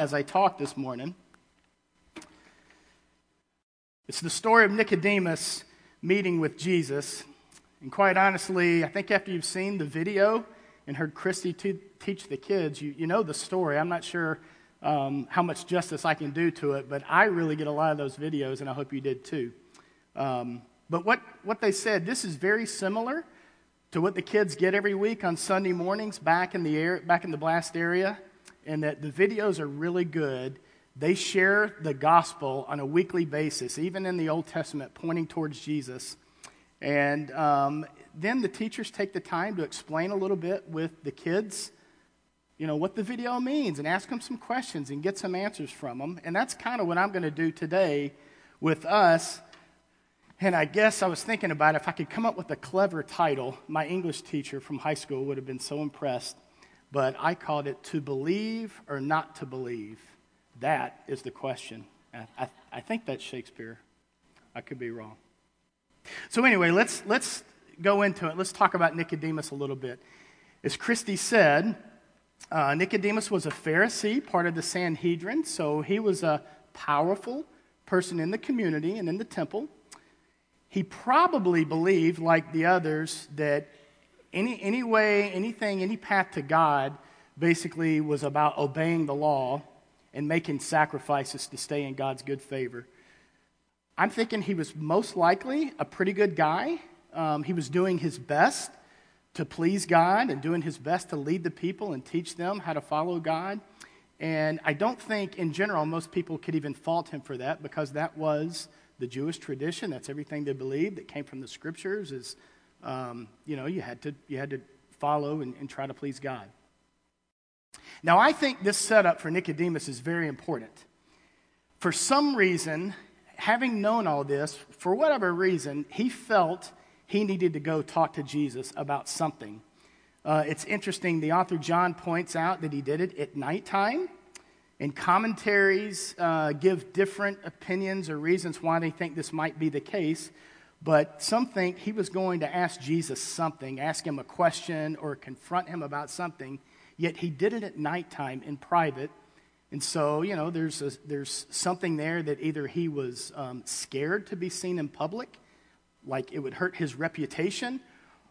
as I talk this morning. It's the story of Nicodemus meeting with Jesus. And quite honestly, I think after you've seen the video and heard Christy teach the kids, you, you know the story. I'm not sure um, how much justice I can do to it, but I really get a lot of those videos, and I hope you did too. Um, but what, what they said, this is very similar to what the kids get every week on Sunday mornings back in the air, back in the blast area, and that the videos are really good. They share the gospel on a weekly basis, even in the Old Testament, pointing towards Jesus. And um, then the teachers take the time to explain a little bit with the kids you know, what the video means and ask them some questions and get some answers from them. And that's kind of what I'm going to do today with us. And I guess I was thinking about if I could come up with a clever title, my English teacher from high school would have been so impressed. But I called it To Believe or Not to Believe. That is the question. I, I, think that's Shakespeare. I could be wrong. So, anyway, let's, let's go into it. Let's talk about Nicodemus a little bit. As Christy said, uh, Nicodemus was a Pharisee, part of the Sanhedrin, so he was a powerful person in the community and in the temple. He probably believed, like the others, that any, any way, anything, any path to God basically was about obeying the law and making sacrifices to stay in God's good favor. I'm thinking he was most likely a pretty good guy. Um, he was doing his best to please God and doing his best to lead the people and teach them how to follow God. And I don't think, in general, most people could even fault him for that because that was the Jewish tradition. That's everything they believed that came from the scriptures. Is um, you know you had to you had to follow and, and try to please God. Now I think this setup for Nicodemus is very important. For some reason, having known all this, for whatever reason, he felt he needed to go talk to Jesus about something. Uh, it's interesting, the author John points out that he did it at nighttime, and commentaries uh, give different opinions or reasons why they think this might be the case. But some think he was going to ask Jesus something, ask him a question, or confront him about something, yet he did it at nighttime in private. And so, you know, there's, a, there's something there that either he was um, scared to be seen in public like it would hurt his reputation.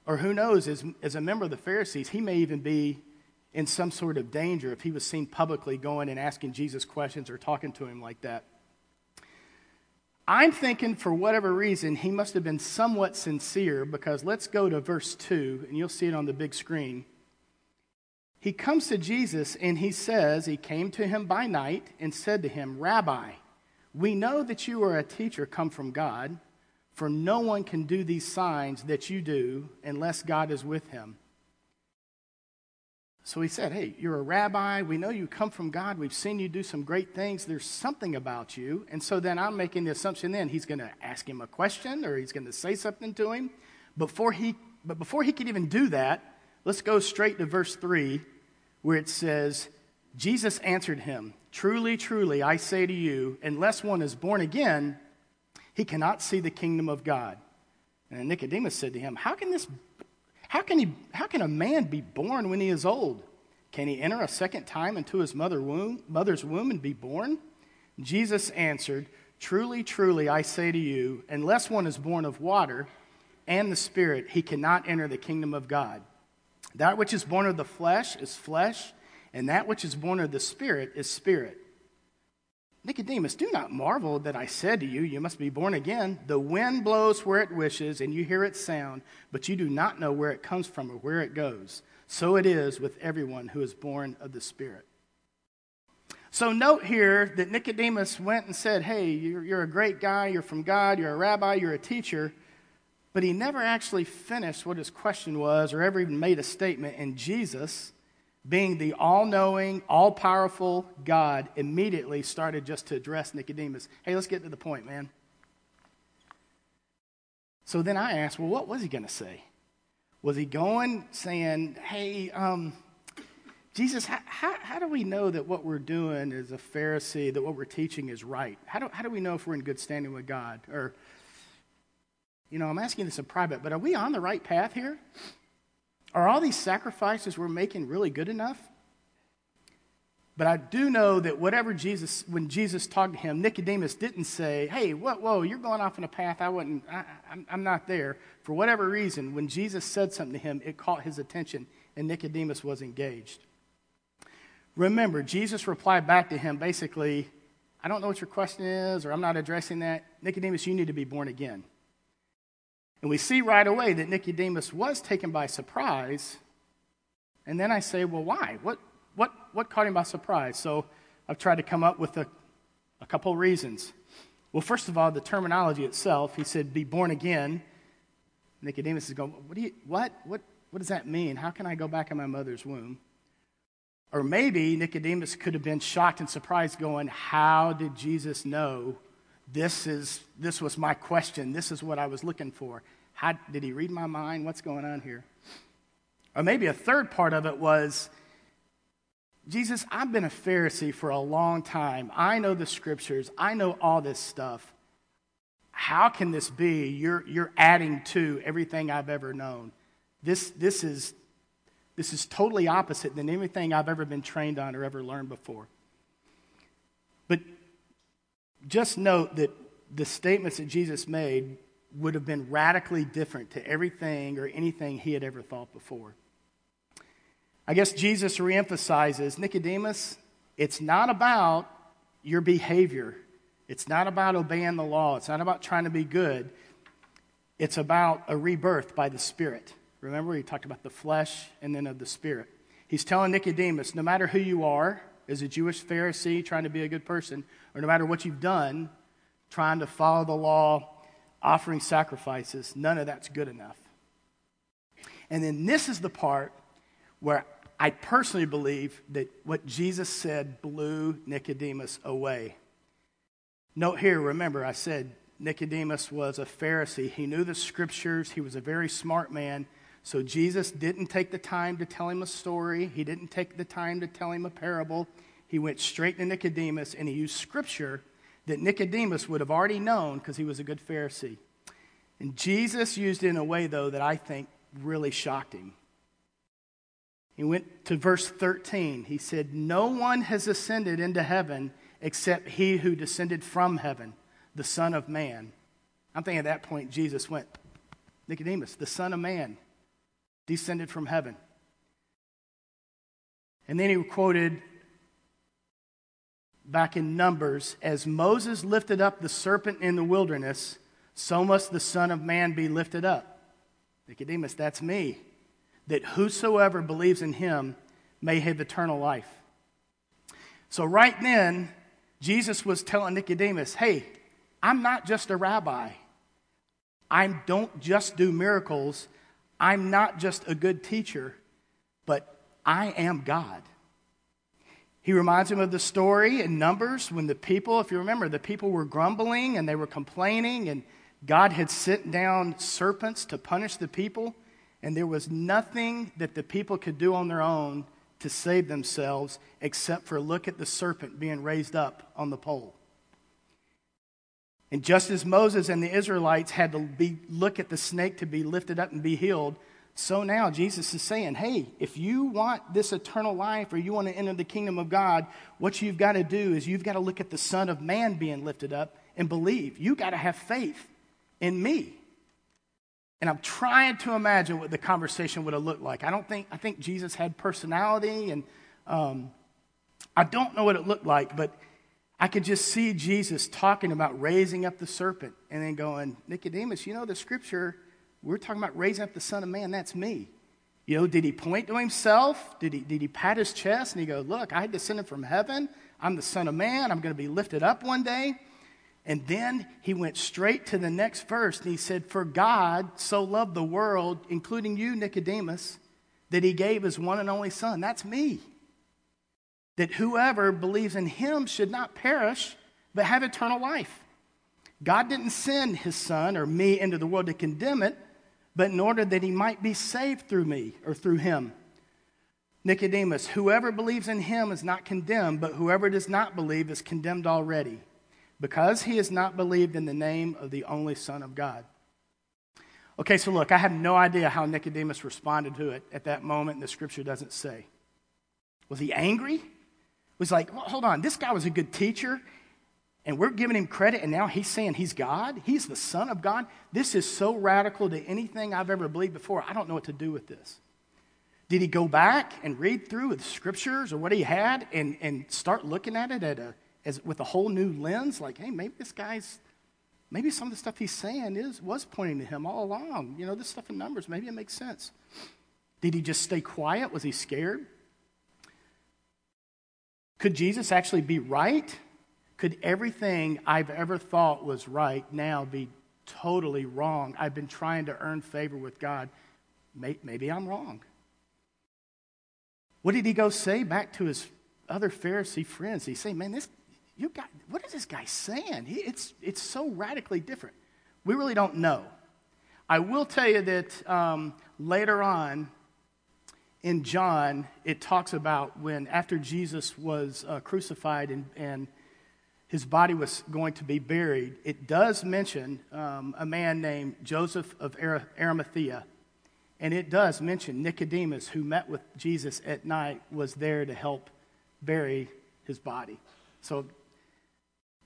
Or who knows, as, as a member of the Pharisees, he may even be in some sort of danger if he was seen publicly going and asking Jesus questions or talking to him like that. I'm thinking for whatever reason, he must have been somewhat sincere because let's go to verse 2, and you'll see it on the big screen. He comes to Jesus and he says, He came to him by night and said to him, Rabbi, we know that you are a teacher come from God. For no one can do these signs that you do unless God is with him. So he said, Hey, you're a rabbi. We know you come from God. We've seen you do some great things. There's something about you. And so then I'm making the assumption then he's going to ask him a question or he's going to say something to him. Before he, but before he could even do that, let's go straight to verse 3 where it says, Jesus answered him, Truly, truly, I say to you, unless one is born again, he cannot see the kingdom of God. And Nicodemus said to him, How can this how can, he, how can a man be born when he is old? Can he enter a second time into his mother womb, mother's womb and be born? Jesus answered, Truly, truly, I say to you, unless one is born of water and the Spirit, he cannot enter the kingdom of God. That which is born of the flesh is flesh, and that which is born of the Spirit is spirit. Nicodemus, do not marvel that I said to you, You must be born again. The wind blows where it wishes, and you hear its sound, but you do not know where it comes from or where it goes. So it is with everyone who is born of the Spirit. So note here that Nicodemus went and said, Hey, you're, you're a great guy, you're from God, you're a rabbi, you're a teacher. But he never actually finished what his question was or ever even made a statement. And Jesus being the all knowing, all powerful God, immediately started just to address Nicodemus. Hey, let's get to the point, man. So then I asked, well, what was he going to say? Was he going saying, hey, um, Jesus, how, how, how, do we know that what we're doing as a Pharisee, that what we're teaching is right? How do, how do we know if we're in good standing with God? Or, you know, I'm asking this in private, but are we on the right path here? Are all these sacrifices we're making really good enough? But I do know that whatever Jesus, when Jesus talked to him, Nicodemus didn't say, hey, what, whoa, you're going off in a path I wouldn't, I, I'm, I'm not there. For whatever reason, when Jesus said something to him, it caught his attention, and Nicodemus was engaged. Remember, Jesus replied back to him basically, I don't know what your question is, or I'm not addressing that. Nicodemus, you need to be born again. And we see right away that Nicodemus was taken by surprise. And then I say, well, why? What, what, what caught him by surprise? So I've tried to come up with a, a couple reasons. Well, first of all, the terminology itself. He said, be born again. Nicodemus is going, what, do you, what? What, what does that mean? How can I go back in my mother's womb? Or maybe Nicodemus could have been shocked and surprised, going, How did Jesus know this, is, this was my question? This is what I was looking for. How, did he read my mind? What's going on here? Or maybe a third part of it was Jesus, I've been a Pharisee for a long time. I know the scriptures, I know all this stuff. How can this be? You're, you're adding to everything I've ever known. This, this, is, this is totally opposite than anything I've ever been trained on or ever learned before. But just note that the statements that Jesus made would have been radically different to everything or anything he had ever thought before. I guess Jesus reemphasizes Nicodemus, it's not about your behavior. It's not about obeying the law. It's not about trying to be good. It's about a rebirth by the Spirit. Remember, he talked about the flesh and then of the Spirit. He's telling Nicodemus no matter who you are, as a Jewish Pharisee trying to be a good person, or no matter what you've done, trying to follow the law, offering sacrifices, none of that's good enough. And then this is the part where I personally believe that what Jesus said blew Nicodemus away. Note here, remember, I said Nicodemus was a Pharisee. He knew the scriptures, he was a very smart man. So Jesus didn't take the time to tell him a story, he didn't take the time to tell him a parable. He went straight to Nicodemus and he used scripture that Nicodemus would have already known because he was a good Pharisee. And Jesus used it in a way, though, that I think really shocked him. He went to verse 13. He said, No one has ascended into heaven except he who descended from heaven, the Son of Man. I'm thinking at that point, Jesus went, Nicodemus, the Son of Man, descended from heaven. And then he quoted back in Numbers, as Moses lifted up the serpent in the wilderness, so must the Son of Man be lifted up. Nicodemus, that's me that whosoever believes in him may have eternal life. So, right then, Jesus was telling Nicodemus, hey, I'm not just a rabbi. I don't just do miracles. I'm not just a good teacher, but I am God. He reminds him of the story in Numbers when the people, if you remember, the people were grumbling and they were complaining, and God had sent down serpents to punish the people and there was nothing that the people could do on their own to save themselves except for look at the serpent being raised up on the pole. And just as Moses and the Israelites had to be, look at the snake to be lifted up and be healed, so now Jesus is saying, hey, if you want this eternal life or you want to enter the kingdom of God, what you've got to do is you've got to look at the Son of Man being lifted up and believe. You've got to have faith in me. And I'm trying to imagine what the conversation would have looked like. I don't think, I think Jesus had personality, and um, I don't know what it looked like, but I could just see Jesus talking about raising up the serpent and then going, Nicodemus, you know the scripture, we're talking about raising up the Son of Man, that's me. You know, did he point to himself? Did he, did he pat his chest and he go, Look, I descended from heaven. I'm the Son of Man. I'm going to be lifted up one day. And then he went straight to the next verse and he said, For God so loved the world, including you, Nicodemus, that he gave his one and only Son. That's me. That whoever believes in him should not perish, but have eternal life. God didn't send his Son or me into the world to condemn it, but in order that he might be saved through me or through him. Nicodemus, whoever believes in him is not condemned, but whoever does not believe is condemned already because he has not believed in the name of the only Son of God. Okay, so look, I have no idea how Nicodemus responded to it at that moment, and the scripture doesn't say. Was he angry? Was like, well, hold on, this guy was a good teacher, and we're giving him credit, and now he's saying he's God? He's the Son of God? This is so radical to anything I've ever believed before. I don't know what to do with this. Did he go back and read through the scriptures or what he had and, and start looking at it at a, as, with a whole new lens? Like, hey, maybe this guy's, maybe some of the stuff he's saying is, was pointing to him all along. You know, this stuff in Numbers, maybe it makes sense. Did he just stay quiet? Was he scared? Could Jesus actually be right? Could everything I've ever thought was right now be totally wrong? I've been trying to earn favor with God. Maybe I'm wrong. What did he go say back to his other Pharisee friends? He say, "Man, this you got what is this guy saying? He, it's it's so radically different." We really don't know. I will tell you that um, later on in John, it talks about when after Jesus was uh, crucified and, and his body was going to be buried, it does mention um, a man named Joseph of Arimathea. And it does mention Nicodemus, who met with Jesus at night, was there to help bury his body. So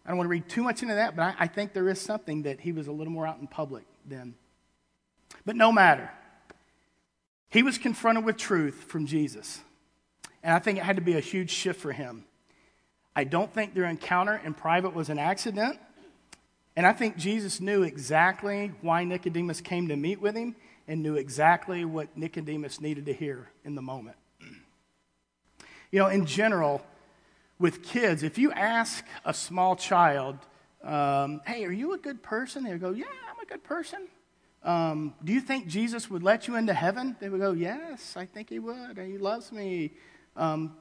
I don't want to read too much into that, but I, I think there is something that he was a little more out in public then. But no matter. He was confronted with truth from Jesus. And I think it had to be a huge shift for him. I don't think their encounter in private was an accident. And I think Jesus knew exactly why Nicodemus came to meet with him and knew exactly what Nicodemus needed to hear in the moment. You know, in general, with kids, if you ask a small child, um, hey, are you a good person? They'll go, yeah, I'm a good person. Um, do you think Jesus would let you into heaven? They would go, yes, I think he would. He loves me. Um,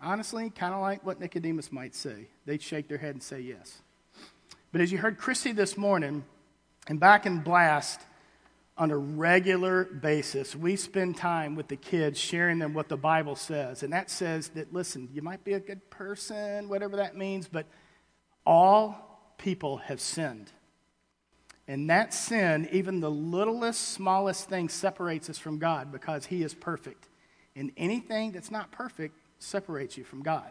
honestly, kind of like what Nicodemus might say. They'd shake their head and say yes. But as you heard Christy this morning, and back in Blast, on a regular basis, we spend time with the kids sharing them what the Bible says. And that says that, listen, you might be a good person, whatever that means, but all people have sinned. And that sin, even the littlest, smallest thing, separates us from God because He is perfect. And anything that's not perfect separates you from God.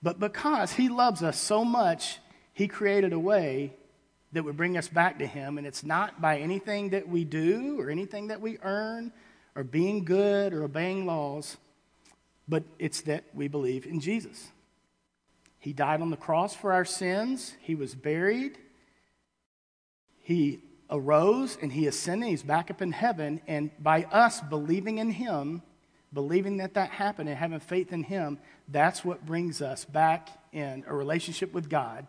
But because He loves us so much, He created a way that would bring us back to Him. And it's not by anything that we do or anything that we earn or being good or obeying laws, but it's that we believe in Jesus. He died on the cross for our sins, He was buried, He arose, and He ascended. He's back up in heaven. And by us believing in Him, believing that that happened and having faith in Him, that's what brings us back in a relationship with God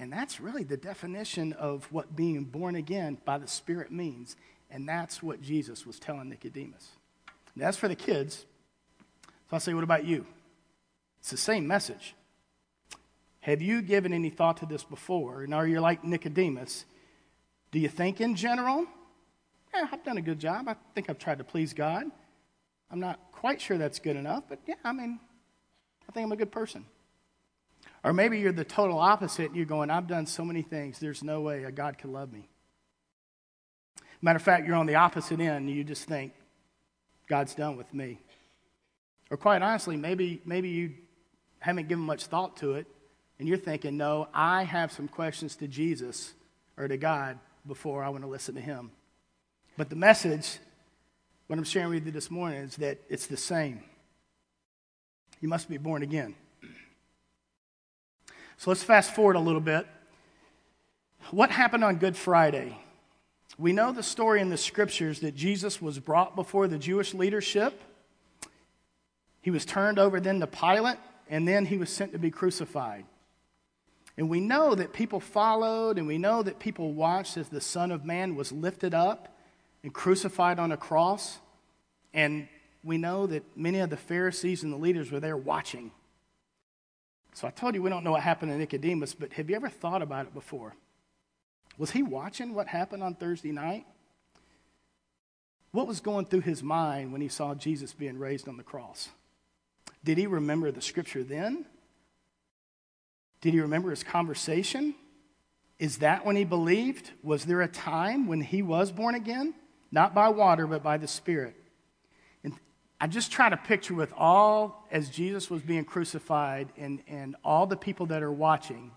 and that's really the definition of what being born again by the Spirit means. And that's what Jesus was telling Nicodemus. And that's for the kids. So I say, what about you? It's the same message. Have you given any thought to this before? And are you like Nicodemus? Do you think in general? Yeah, I've done a good job. I think I've tried to please God. I'm not quite sure that's good enough, but yeah, I mean, I think I'm a good person. Or maybe you're the total opposite and you're going, I've done so many things, there's no way a God could love me. Matter of fact, you're on the opposite end you just think, God's done with me. Or quite honestly, maybe, maybe you haven't given much thought to it and you're thinking, no, I have some questions to Jesus or to God before I want to listen to Him. But the message, what I'm sharing with you this morning, is that it's the same. You must be born again. So let's fast forward a little bit. What happened on Good Friday? We know the story in the scriptures that Jesus was brought before the Jewish leadership. He was turned over then to Pilate, and then he was sent to be crucified. And we know that people followed, and we know that people watched as the Son of Man was lifted up and crucified on a cross. And we know that many of the Pharisees and the leaders were there watching. So I told you we don't know what happened to Nicodemus, but have you ever thought about it before? Was he watching what happened on Thursday night? What was going through his mind when he saw Jesus being raised on the cross? Did he remember the scripture then? Did he remember his conversation? Is that when he believed? Was there a time when he was born again? Not by water, but by the Spirit. And I just try to picture with all, as Jesus was being crucified and, and all the people that are watching,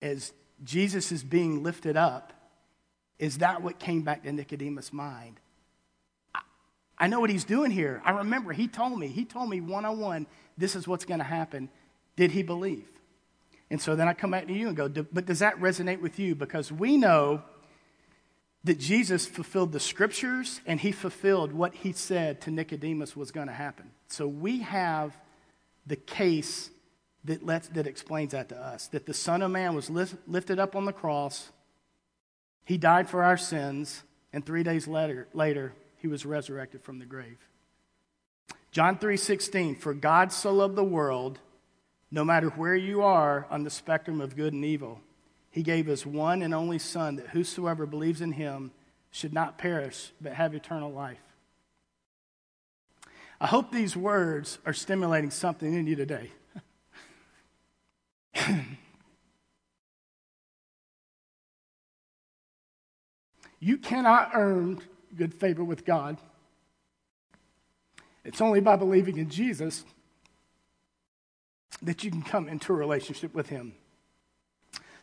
as Jesus is being lifted up, is that what came back to Nicodemus' mind? I, I know what he's doing here. I remember he told me, he told me one on one, this is what's going to happen. Did he believe? And so then I come back to you and go, but does that resonate with you? Because we know that Jesus fulfilled the scriptures and he fulfilled what he said to Nicodemus was going to happen. So we have the case that, lets, that explains that to us that the Son of Man was lift, lifted up on the cross, he died for our sins, and three days later, later he was resurrected from the grave. John 3:16 For God so loved the world no matter where you are on the spectrum of good and evil he gave his one and only son that whosoever believes in him should not perish but have eternal life. I hope these words are stimulating something in you today. you cannot earn good favor with God. It's only by believing in Jesus that you can come into a relationship with Him.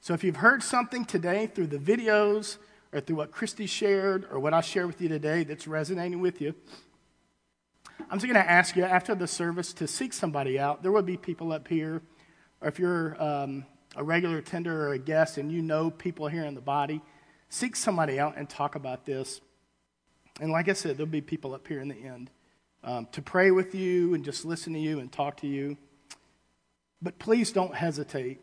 So if you've heard something today through the videos or through what Christy shared or what I share with you today that's resonating with you, I'm just going to ask you after the service to seek somebody out. There will be people up here, or if you're um, a regular attender or a guest and you know people here in the body, seek somebody out and talk about this. And like I said, there'll be people up here in the end um, to pray with you and just listen to you and talk to you. But please don't hesitate.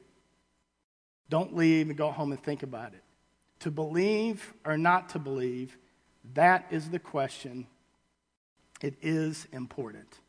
Don't leave and go home and think about it. To believe or not to believe, that is the question. It is important.